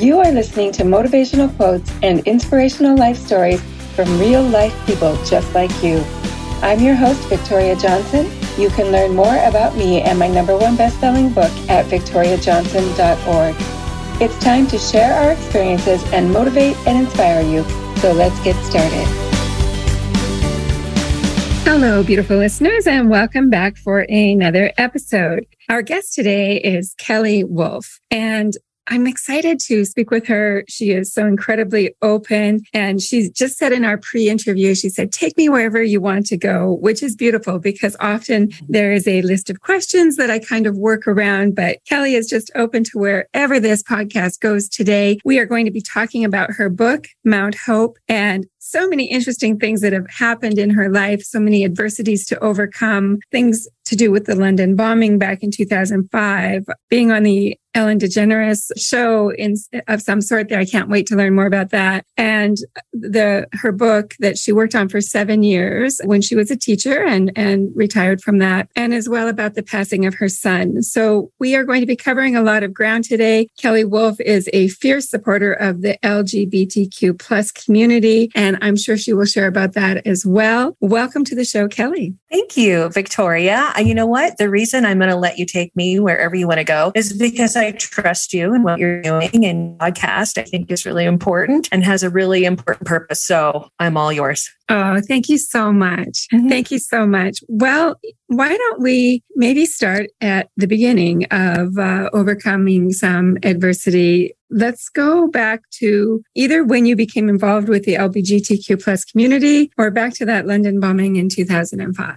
You are listening to motivational quotes and inspirational life stories from real life people just like you. I'm your host, Victoria Johnson. You can learn more about me and my number one best-selling book at victoriajohnson.org. It's time to share our experiences and motivate and inspire you. So let's get started. Hello, beautiful listeners, and welcome back for another episode. Our guest today is Kellie Woolf, and I'm excited to speak with her. She is so incredibly open. And she just said in our pre interview, she said, take me wherever you want to go, which is beautiful because often there is a list of questions that I kind of work around. But Kellie is just open to wherever this podcast goes today. We are going to be talking about her book, Mount Hope, and so many interesting things that have happened in her life, so many adversities to overcome, things to do with the London bombing back in 2005, being on the Ellen DeGeneres show in, of some sort there. I can't wait to learn more about that. And the, her book that she worked on for seven years when she was a teacher and, and retired from that. And as well about the passing of her son. So we are going to be covering a lot of ground today. Kellie Woolf is a fierce supporter of the LGBTQ plus community. And I'm sure she will share about that as well. Welcome to the show, Kellie. Thank you, Victoria. Uh, you know what? The reason I'm going to let you take me wherever you want to go is because I trust you and what you're doing and podcast I think is really important and has a really important purpose. So I'm all yours. Oh, thank you so much. Mm-hmm. Thank you so much. Well, why don't we maybe start at the beginning of uh, overcoming some adversity? Let's go back to either when you became involved with the LGBTQ plus community or back to that London bombing in 2005.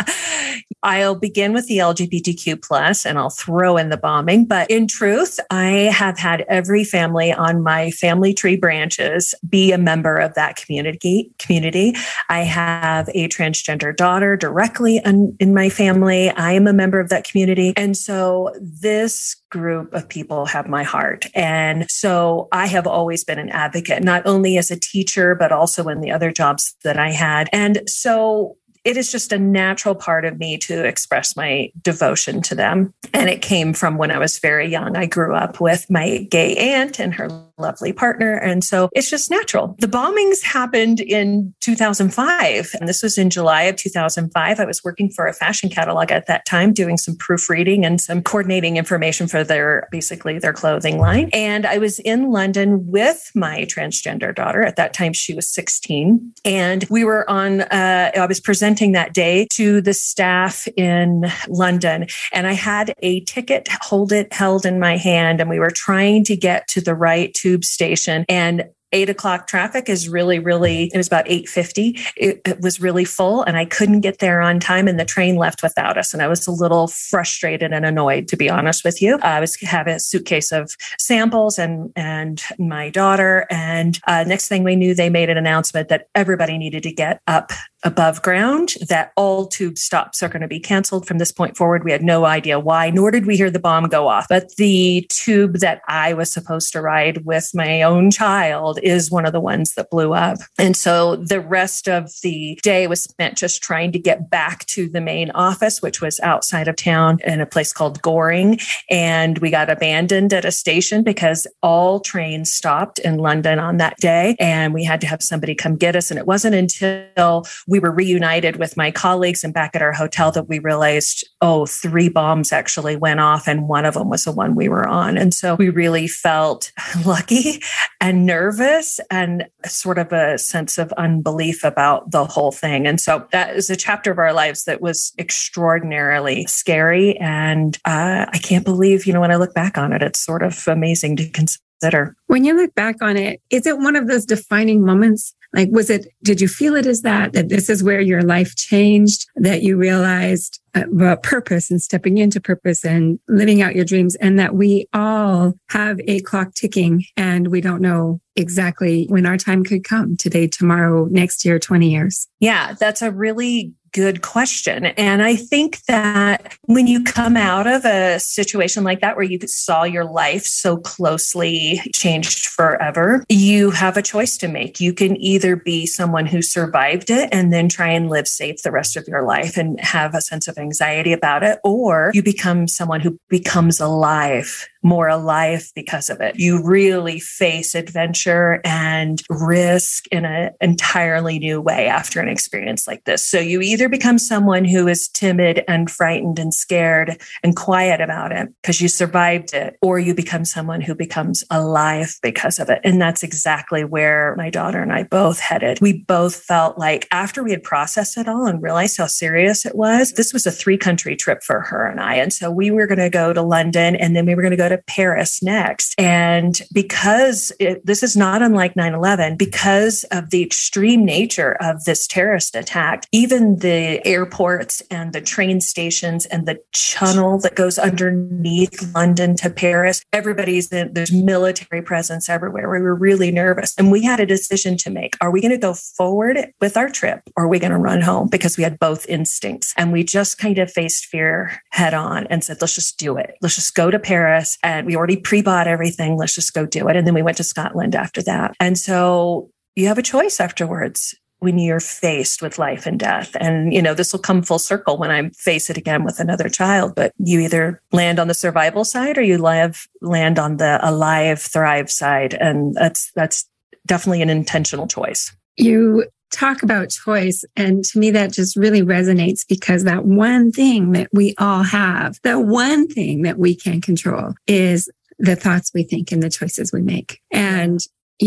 I'll begin with the LGBTQ plus and I'll throw in the bombing. But in truth, I have had every family on my family tree branches be a member of that community community. I have a transgender daughter directly in, in my family. I am a member of that community. And so this group of people have my heart. And so I have always been an advocate, not only as a teacher, but also in the other jobs that I had. And so it is just a natural part of me to express my devotion to them. And it came from when I was very young. I grew up with my gay aunt and her lovely partner. And so it's just natural. The bombings happened in 2005. And this was in July of 2005. I was working for a fashion catalog at that time, doing some proofreading and some coordinating information for their basically their clothing line. And I was in London with my transgender daughter. At that time, she was 16. And we were on, uh, I was presenting that day to the staff in London. And I had a ticket hold it held in my hand. And we were trying to get to the right to tube station and eight o'clock traffic is really, really, it was about 850. It, it, was really full and I couldn't get there on time and the train left without us. And I was a little frustrated and annoyed, to be honest with you. I was having a suitcase of samples and, and my daughter. And uh, next thing we knew, they made an announcement that everybody needed to get up above ground, that all tube stops are going to be canceled from this point forward. We had no idea why, nor did we hear the bomb go off. But the tube that I was supposed to ride with my own child is one of the ones that blew up. And so the rest of the day was spent just trying to get back to the main office, which was outside of town in a place called Goring. And we got abandoned at a station because all trains stopped in London on that day. And we had to have somebody come get us. And it wasn't until we were reunited with my colleagues and back at our hotel that we realized, oh, three bombs actually went off, and one of them was the one we were on. And so we really felt lucky and nervous and sort of a sense of unbelief about the whole thing. And so that is a chapter of our lives that was extraordinarily scary. And uh, I can't believe, you know, when I look back on it, it's sort of amazing to consider. When you look back on it, is it one of those defining moments like, was it, did you feel it as that, that this is where your life changed, that you realized uh, about purpose and stepping into purpose and living out your dreams, and that we all have a clock ticking and we don't know exactly when our time could come today, tomorrow, next year, 20 years? Yeah, that's a really good question. And I think that when you come out of a situation like that, where you saw your life so closely changed forever, you have a choice to make. You can either be someone who survived it and then try and live safe the rest of your life and have a sense of anxiety about it, or you become someone who becomes alive more alive because of it. You really face adventure and risk in an entirely new way after an experience like this. So you either become someone who is timid and frightened and scared and quiet about it because you survived it, or you become someone who becomes alive because of it. And that's exactly where my daughter and I both headed. We both felt like after we had processed it all and realized how serious it was, this was a three country trip for her and I. And so we were going to go to London and then we were going to go to Paris next. And because it, this is not unlike 9 11, because of the extreme nature of this terrorist attack, even the airports and the train stations and the tunnel that goes underneath London to Paris, everybody's in, there's military presence everywhere. We were really nervous. And we had a decision to make. Are we going to go forward with our trip or are we going to run home? Because we had both instincts. And we just kind of faced fear head on and said, let's just do it. Let's just go to Paris. And we already pre bought everything. Let's just go do it. And then we went to Scotland after that. And so you have a choice afterwards when you're faced with life and death. And, you know, this will come full circle when I face it again with another child, but you either land on the survival side or you live, land on the alive, thrive side. And that's, that's definitely an intentional choice. You talk about choice. And to me, that just really resonates because that one thing that we all have, the one thing that we can control is the thoughts we think and the choices we make. And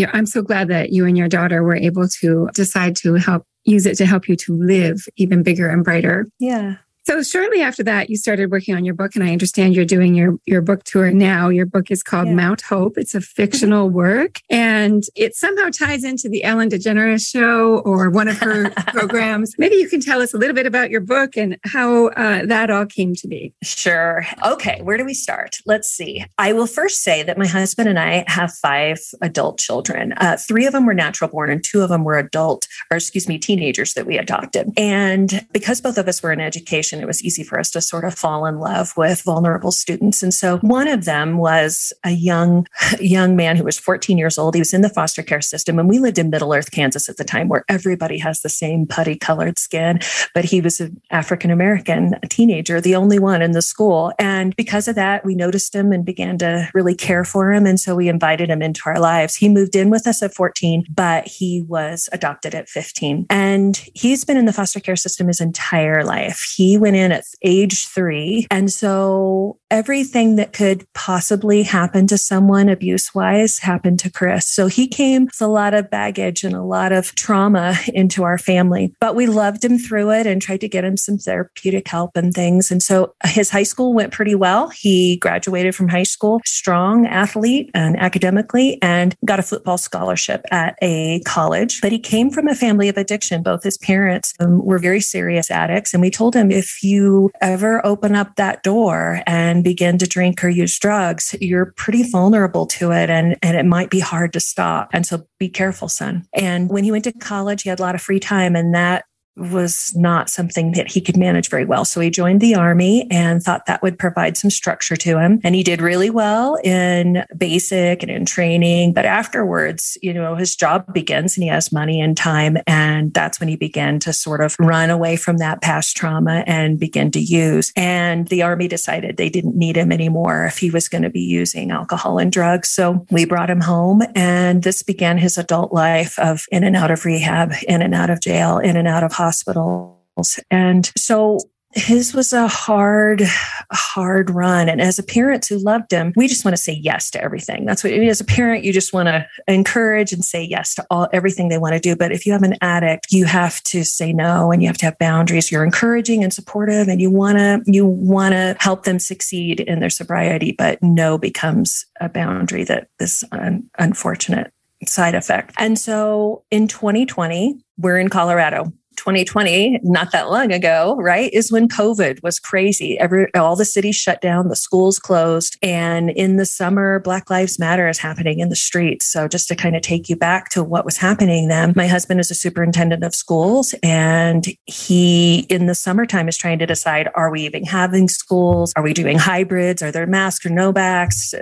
know, I'm so glad that you and your daughter were able to decide to help use it to help you to live even bigger and brighter. Yeah. So shortly after that, you started working on your book, and I understand you're doing your your book tour now. Your book is called yeah. Mount Hope. It's a fictional work, and it somehow ties into the Ellen DeGeneres show or one of her programs. Maybe you can tell us a little bit about your book and how uh, that all came to be. Sure. Okay. Where do we start? Let's see. I will first say that my husband and I have five adult children. Uh, three of them were natural born, and two of them were adult, or excuse me, teenagers that we adopted. And because both of us were in education it was easy for us to sort of fall in love with vulnerable students. And so one of them was a young, young man who was 14 years old. He was in the foster care system. And we lived in Middle Earth, Kansas at the time, where everybody has the same putty colored skin. But he was an African American teenager, the only one in the school. And because of that, we noticed him and began to really care for him. And so we invited him into our lives. He moved in with us at 14, but he was adopted at 15. And he's been in the foster care system his entire life. He went in at age three. And so everything that could possibly happen to someone abuse wise happened to Chris. So he came with a lot of baggage and a lot of trauma into our family, but we loved him through it and tried to get him some therapeutic help and things. And so his high school went pretty well. He graduated from high school, strong athlete and academically, and got a football scholarship at a college. But he came from a family of addiction. Both his parents um, were very serious addicts. And we told him if if you ever open up that door and begin to drink or use drugs, you're pretty vulnerable to it and, and it might be hard to stop. And so be careful, son. And when he went to college, he had a lot of free time and that was not something that he could manage very well. So he joined the army and thought that would provide some structure to him. And he did really well in basic and in training. But afterwards, you know, his job begins and he has money and time. And that's when he began to sort of run away from that past trauma and begin to use. And the army decided they didn't need him anymore if he was going to be using alcohol and drugs. So we brought him home and this began his adult life of in and out of rehab, in and out of jail, in and out of hospitals. And so his was a hard, hard run. And as a parent who loved him, we just want to say yes to everything. That's what, as a parent, you just want to encourage and say yes to all everything they want to do. But if you have an addict, you have to say no and you have to have boundaries. You're encouraging and supportive and you want to, you want to help them succeed in their sobriety, but no becomes a boundary that is un- unfortunate side effect. And so in 2020, we're in Colorado 2020, not that long ago, right, is when COVID was crazy. Every all the cities shut down, the schools closed, and in the summer, Black Lives Matter is happening in the streets. So just to kind of take you back to what was happening then, my husband is a superintendent of schools, and he in the summertime is trying to decide: Are we even having schools? Are we doing hybrids? Are there masks or no masks?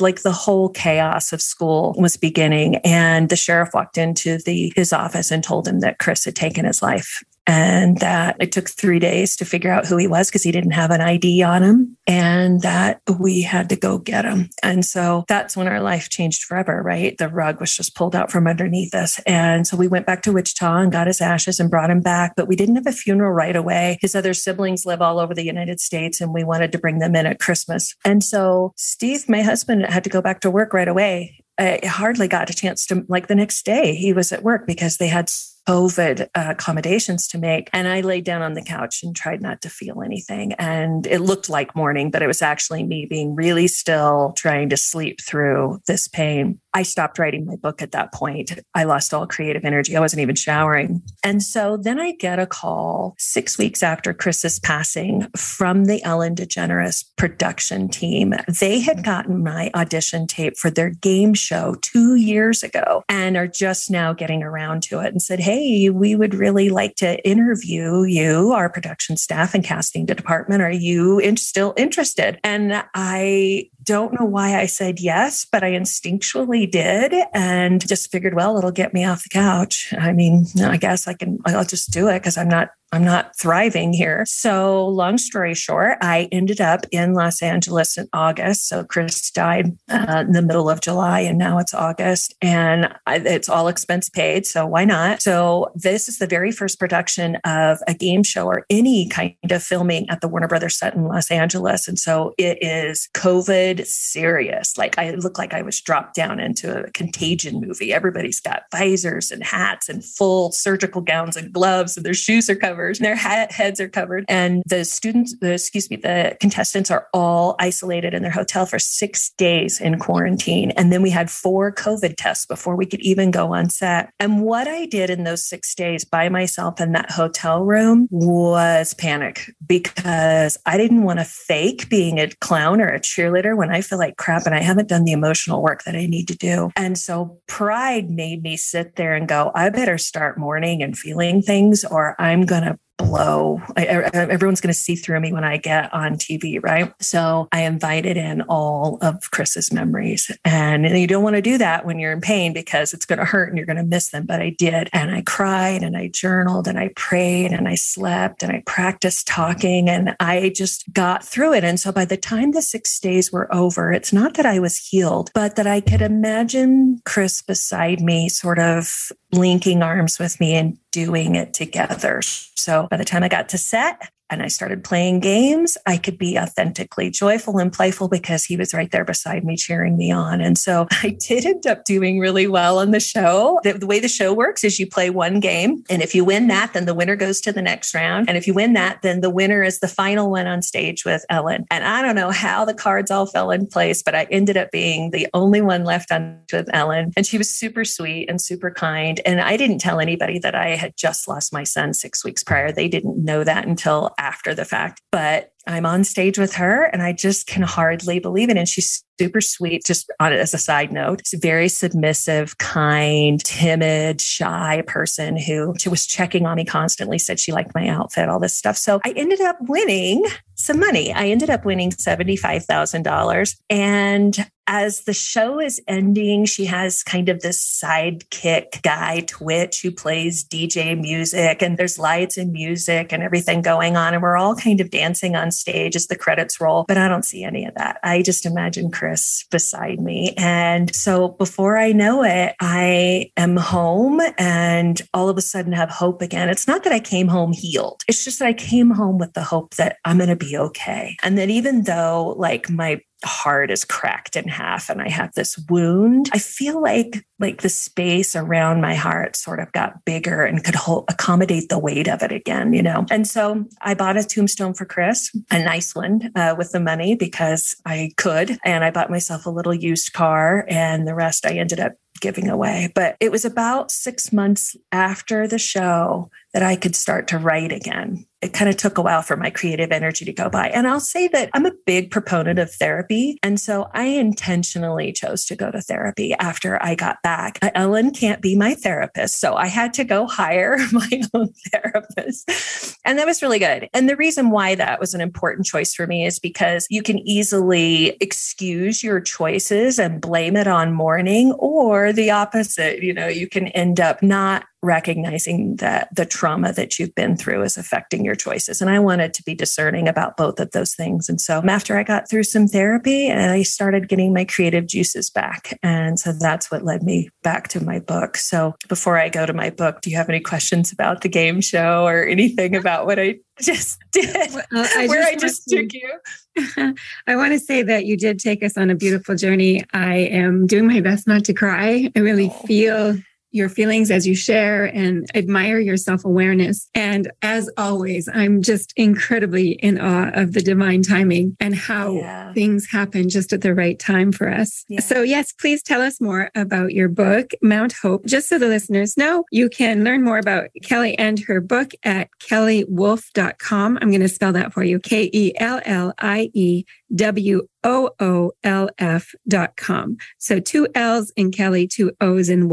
Like the whole chaos of school was beginning, and the sheriff walked into the his office and told him that Chris had taken his life life and that it took three days to figure out who he was because he didn't have an ID on him and that we had to go get him. And so that's when our life changed forever, right? The rug was just pulled out from underneath us. And so we went back to Wichita and got his ashes and brought him back, but we didn't have a funeral right away. His other siblings live all over the United States and we wanted to bring them in at Christmas. And so Steve, my husband, had to go back to work right away. I hardly got a chance to, like the next day, he was at work because they had COVID uh, accommodations to make. And I laid down on the couch and tried not to feel anything. And it looked like morning, but it was actually me being really still, trying to sleep through this pain. I stopped writing my book at that point. I lost all creative energy. I wasn't even showering. And so then I get a call six weeks after Chris's passing from the Ellen DeGeneres production team. They had gotten my audition tape for their game show two years ago and are just now getting around to it and said, Hey, we would really like to interview you, our production staff and casting department. Are you in- still interested? And I don't know why I said yes, but I instinctually did and just figured, well, it'll get me off the couch. I mean, I guess I can, I'll just do it because I'm not I'm not thriving here. So, long story short, I ended up in Los Angeles in August. So, Chris died uh, in the middle of July, and now it's August, and I, it's all expense paid. So, why not? So, this is the very first production of a game show or any kind of filming at the Warner Brothers set in Los Angeles. And so, it is COVID serious. Like, I look like I was dropped down into a contagion movie. Everybody's got visors and hats and full surgical gowns and gloves, and their shoes are covered covered. Their heads are covered. And the students, the, excuse me, the contestants are all isolated in their hotel for six days in quarantine. And then we had four COVID tests before we could even go on set. And what I did in those six days by myself in that hotel room was panic because I didn't want to fake being a clown or a cheerleader when I feel like crap and I haven't done the emotional work that I need to do. And so pride made me sit there and go, I better start mourning and feeling things or I'm going to blow. I, everyone's going to see through me when I get on TV, right? So I invited in all of Chris's memories. And you don't want to do that when you're in pain because it's going to hurt and you're going to miss them. But I did. And I cried and I journaled and I prayed and I slept and I practiced talking and I just got through it. And so by the time the six days were over, it's not that I was healed, but that I could imagine Chris beside me, sort of linking arms with me and doing it together. So by the time I got to set, and I started playing games, I could be authentically joyful and playful because he was right there beside me cheering me on. And so I did end up doing really well on the show. The, the, way the show works is you play one game. And if you win that, then the winner goes to the next round. And if you win that, then the winner is the final one on stage with Ellen. And I don't know how the cards all fell in place, but I ended up being the only one left on with Ellen. And she was super sweet and super kind. And I didn't tell anybody that I had just lost my son six weeks prior. They didn't know that until after the fact. But I'm on stage with her and I just can hardly believe it. And she's super sweet. Just on it as a side note, she's a very submissive, kind, timid, shy person who she was checking on me constantly, said she liked my outfit, all this stuff. So I ended up winning some money. I ended up winning $75,000. And as the show is ending, she has kind of this sidekick guy, Twitch, who plays DJ music, and there's lights and music and everything going on. And we're all kind of dancing on stage as the credits roll, but I don't see any of that. I just imagine Chris beside me. And so before I know it, I am home and all of a sudden have hope again. It's not that I came home healed, it's just that I came home with the hope that I'm going to be okay. And that even though like my heart is cracked in half and I have this wound. I feel like like the space around my heart sort of got bigger and could hold, accommodate the weight of it again, you know. And so I bought a tombstone for Chris, a nice one uh, with the money because I could, and I bought myself a little used car, and the rest I ended up giving away. But it was about six months after the show that I could start to write again. It kind of took a while for my creative energy to go by. And I'll say that I'm a big proponent of therapy. And so I intentionally chose to go to therapy after I got back. Uh, Ellen can't be my therapist. So I had to go hire my own therapist. And that was really good. And the reason why that was an important choice for me is because you can easily excuse your choices and blame it on mourning or the opposite. You know, you can end up not recognizing that the trauma that you've been through is affecting your choices. And I wanted to be discerning about both of those things. And so after I got through some therapy, I started getting my creative juices back. And so that's what led me back to my book. So before I go to my book, do you have any questions about the game show or anything about what I just did, well, uh, I where just I just took you. I want to say that you did take us on a beautiful journey. I am doing my best not to cry. I really oh. feel your feelings as you share and admire your self awareness. And as always, I'm just incredibly in awe of the divine timing and how yeah. things happen just at the right time for us. Yeah. So, yes, please tell us more about your book, Mount Hope. Just so the listeners know, you can learn more about Kellie and her book at kelliewoolf.com. I'm going to spell that for you K E L L I E W O O L F dot com. So two L's in Kellie, two O's in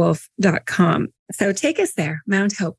com. So take us there, Mount Hope.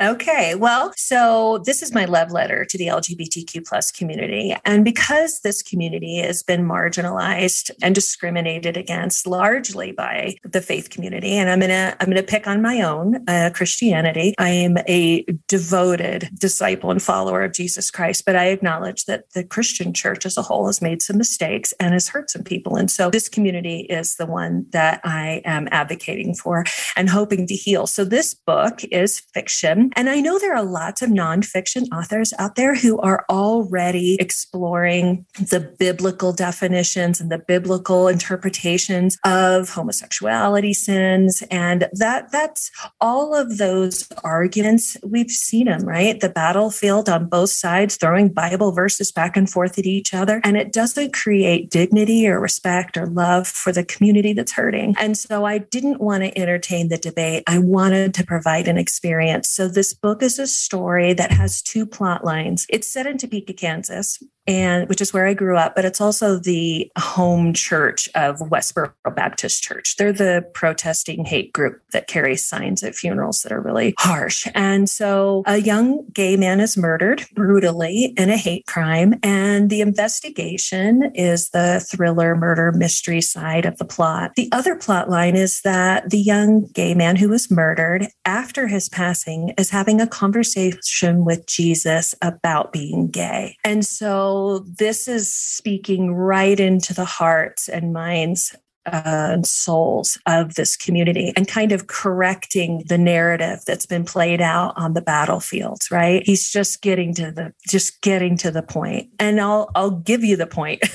Okay. Well, so this is my love letter to the LGBTQ plus community. And because this community has been marginalized and discriminated against largely by the faith community, and I'm gonna I'm gonna pick on my own uh, Christianity. I am a devoted disciple and follower of Jesus Christ, but I acknowledge that the Christian church as a whole has made some mistakes and has hurt some people. And so this community is the one that I am advocating for and hoping to heal. So this book is fiction Mm-hmm. and I know there are lots of nonfiction authors out there who are already exploring the biblical definitions and the biblical interpretations of homosexuality sins. And that that's all of those arguments. We've seen them, right? The battlefield on both sides, throwing Bible verses back and forth at each other. And it doesn't create dignity or respect or love for the community that's hurting. And so I didn't want to entertain the debate. I wanted to provide an experience. So this book is a story that has two plot lines. It's set in Topeka, Kansas, and which is where I grew up, but it's also the home church of Westboro Baptist Church. They're the protesting hate group that carries signs at funerals that are really harsh. And so a young gay man is murdered brutally in a hate crime, and the investigation is the thriller murder mystery side of the plot. The other plot line is that the young gay man who was murdered after his passing is having a conversation with Jesus about being gay. And so this is speaking right into the hearts and minds uh, and souls of this community and kind of correcting the narrative that's been played out on the battlefields right? He's just getting to the just getting to the point. And i'll i'll give you the point.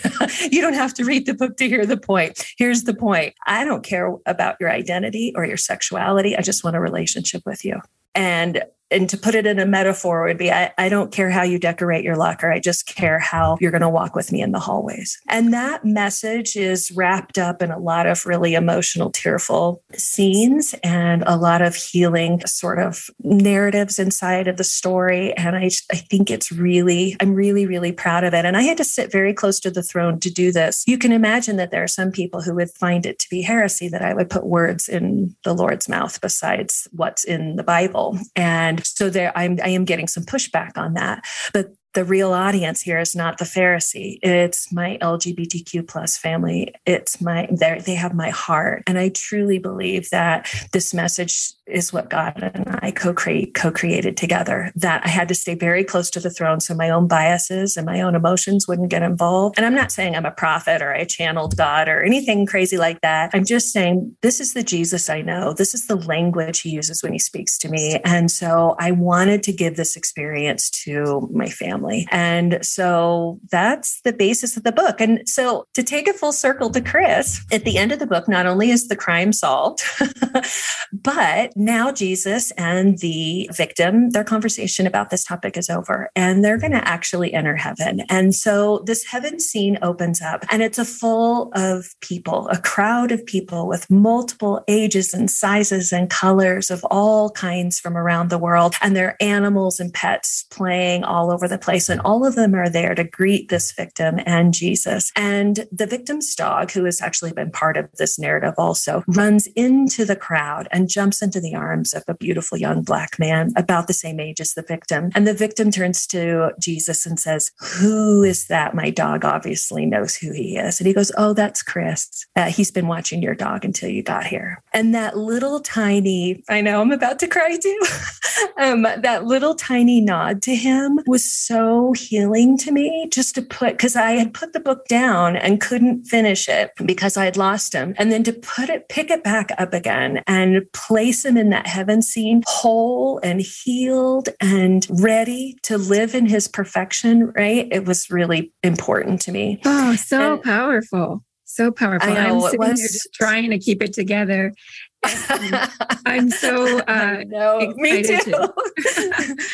You don't have to read the book to hear the point. Here's the point. I don't care about your identity or your sexuality. I just want a relationship with you. And and to put it in a metaphor would be I, I, don't care how you decorate your locker. I just care how you're going to walk with me in the hallways. And that message is wrapped up in a lot of really emotional, tearful scenes and a lot of healing sort of narratives inside of the story. And I, I think it's really, I'm really, really proud of it. And I had to sit very close to the throne to do this. You can imagine that there are some people who would find it to be heresy that I would put words in the Lord's mouth besides what's in the Bible. And and so there I'm I am getting some pushback on that. But the real audience here is not the Pharisee. It's my LGBTQ plus family. It's my they have my heart. And I truly believe that this message is what God and I co-create co-created together. That I had to stay very close to the throne so my own biases and my own emotions wouldn't get involved. And I'm not saying I'm a prophet or I channeled God or anything crazy like that. I'm just saying this is the Jesus I know. This is the language he uses when he speaks to me. And so I wanted to give this experience to my family. And so that's the basis of the book. And so to take a full circle to Chris, at the end of the book, not only is the crime solved, but now Jesus and the victim, their conversation about this topic is over and they're going to actually enter heaven. And so this heaven scene opens up and it's a full of people, a crowd of people with multiple ages and sizes and colors of all kinds from around the world. And there are animals and pets playing all over the place. And all of them are there to greet this victim and Jesus. And the victim's dog, who has actually been part of this narrative also, runs into the crowd and jumps into the the arms of a beautiful young black man about the same age as the victim. And the victim turns to Jesus and says, Who is that? My dog obviously knows who he is. And he goes, Oh, that's Chris. Uh, he's been watching your dog until you got here. And that little tiny, I know I'm about to cry too, um, that little tiny nod to him was so healing to me just to put, because I had put the book down and couldn't finish it because I had lost him. And then to put it, pick it back up again and place him in that heaven scene whole and healed and ready to live in his perfection, right? It was really important to me. Oh, so and, powerful. So powerful. I am sitting was, here just trying to keep it together. I'm so uh, Me too. To,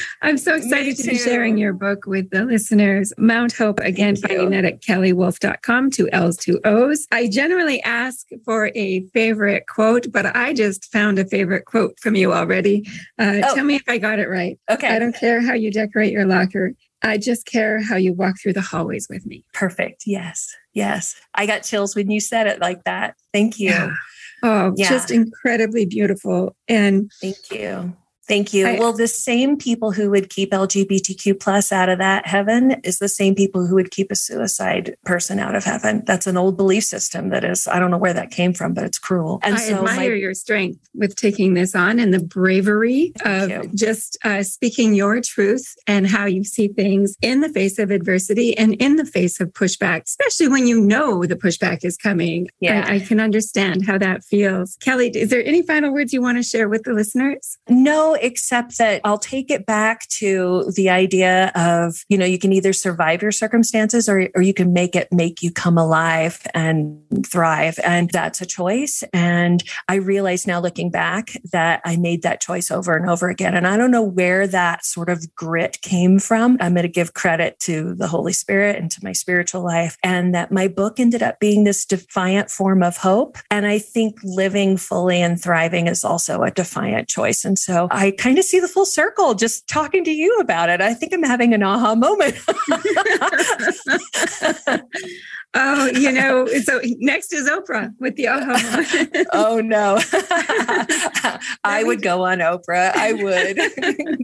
I'm so excited to be sharing your book with the listeners. Mount Hope, again, Thank finding you. that at kelliewoolf.com, two L's, two O's. I generally ask for a favorite quote, but I just found a favorite quote from you already. Uh, oh. Tell me if I got it right. Okay. I don't care how you decorate your locker. I just care how you walk through the hallways with me. Perfect. Yes. Yes. I got chills when you said it like that. Thank you. Yeah. Oh, yeah. just incredibly beautiful. And thank you. Thank you. I, well, the same people who would keep LGBTQ plus out of that heaven is the same people who would keep a suicide person out of heaven. That's an old belief system that is, I don't know where that came from, but it's cruel. And I so admire my, your strength with taking this on and the bravery of you. just uh, speaking your truth and how you see things in the face of adversity and in the face of pushback, especially when you know the pushback is coming. Yeah. I, I can understand how that feels. Kellie, is there any final words you want to share with the listeners? No, except that I'll take it back to the idea of, you know, you can either survive your circumstances or, or you can make it make you come alive and thrive. And that's a choice. And I realize now looking back that I made that choice over and over again. And I don't know where that sort of grit came from. I'm going to give credit to the Holy Spirit and to my spiritual life. And that my book ended up being this defiant form of hope. And I think living fully and thriving is also a defiant choice. And so I I kind of see the full circle just talking to you about it. I think I'm having an aha moment. oh, you know, so next is Oprah with the aha oh, no. I would go on Oprah. I would.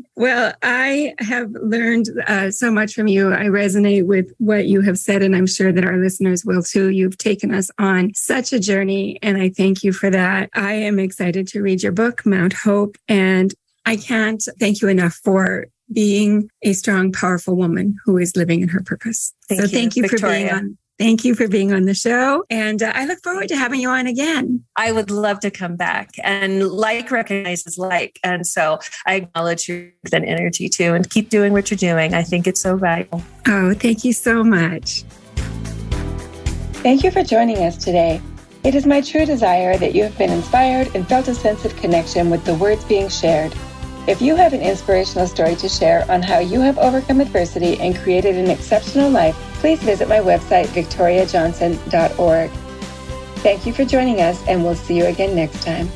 well, I have learned uh, so much from you. I resonate with what you have said, and I'm sure that our listeners will too. You've taken us on such a journey, and I thank you for that. I am excited to read your book, Mount Hope, and I can't thank you enough for being a strong, powerful woman who is living in her purpose. Thank so you, thank you Victoria. for being on. Thank you for being on the show. And uh, I look forward to having you on again. I would love to come back. And like recognizes like. And so I acknowledge your and energy too. And keep doing what you're doing. I think it's so valuable. Oh, thank you so much. Thank you for joining us today. It is my true desire that you have been inspired and felt a sense of connection with the words being shared. If you have an inspirational story to share on how you have overcome adversity and created an exceptional life, please visit my website, victoriajohnson.org. Thank you for joining us, and we'll see you again next time.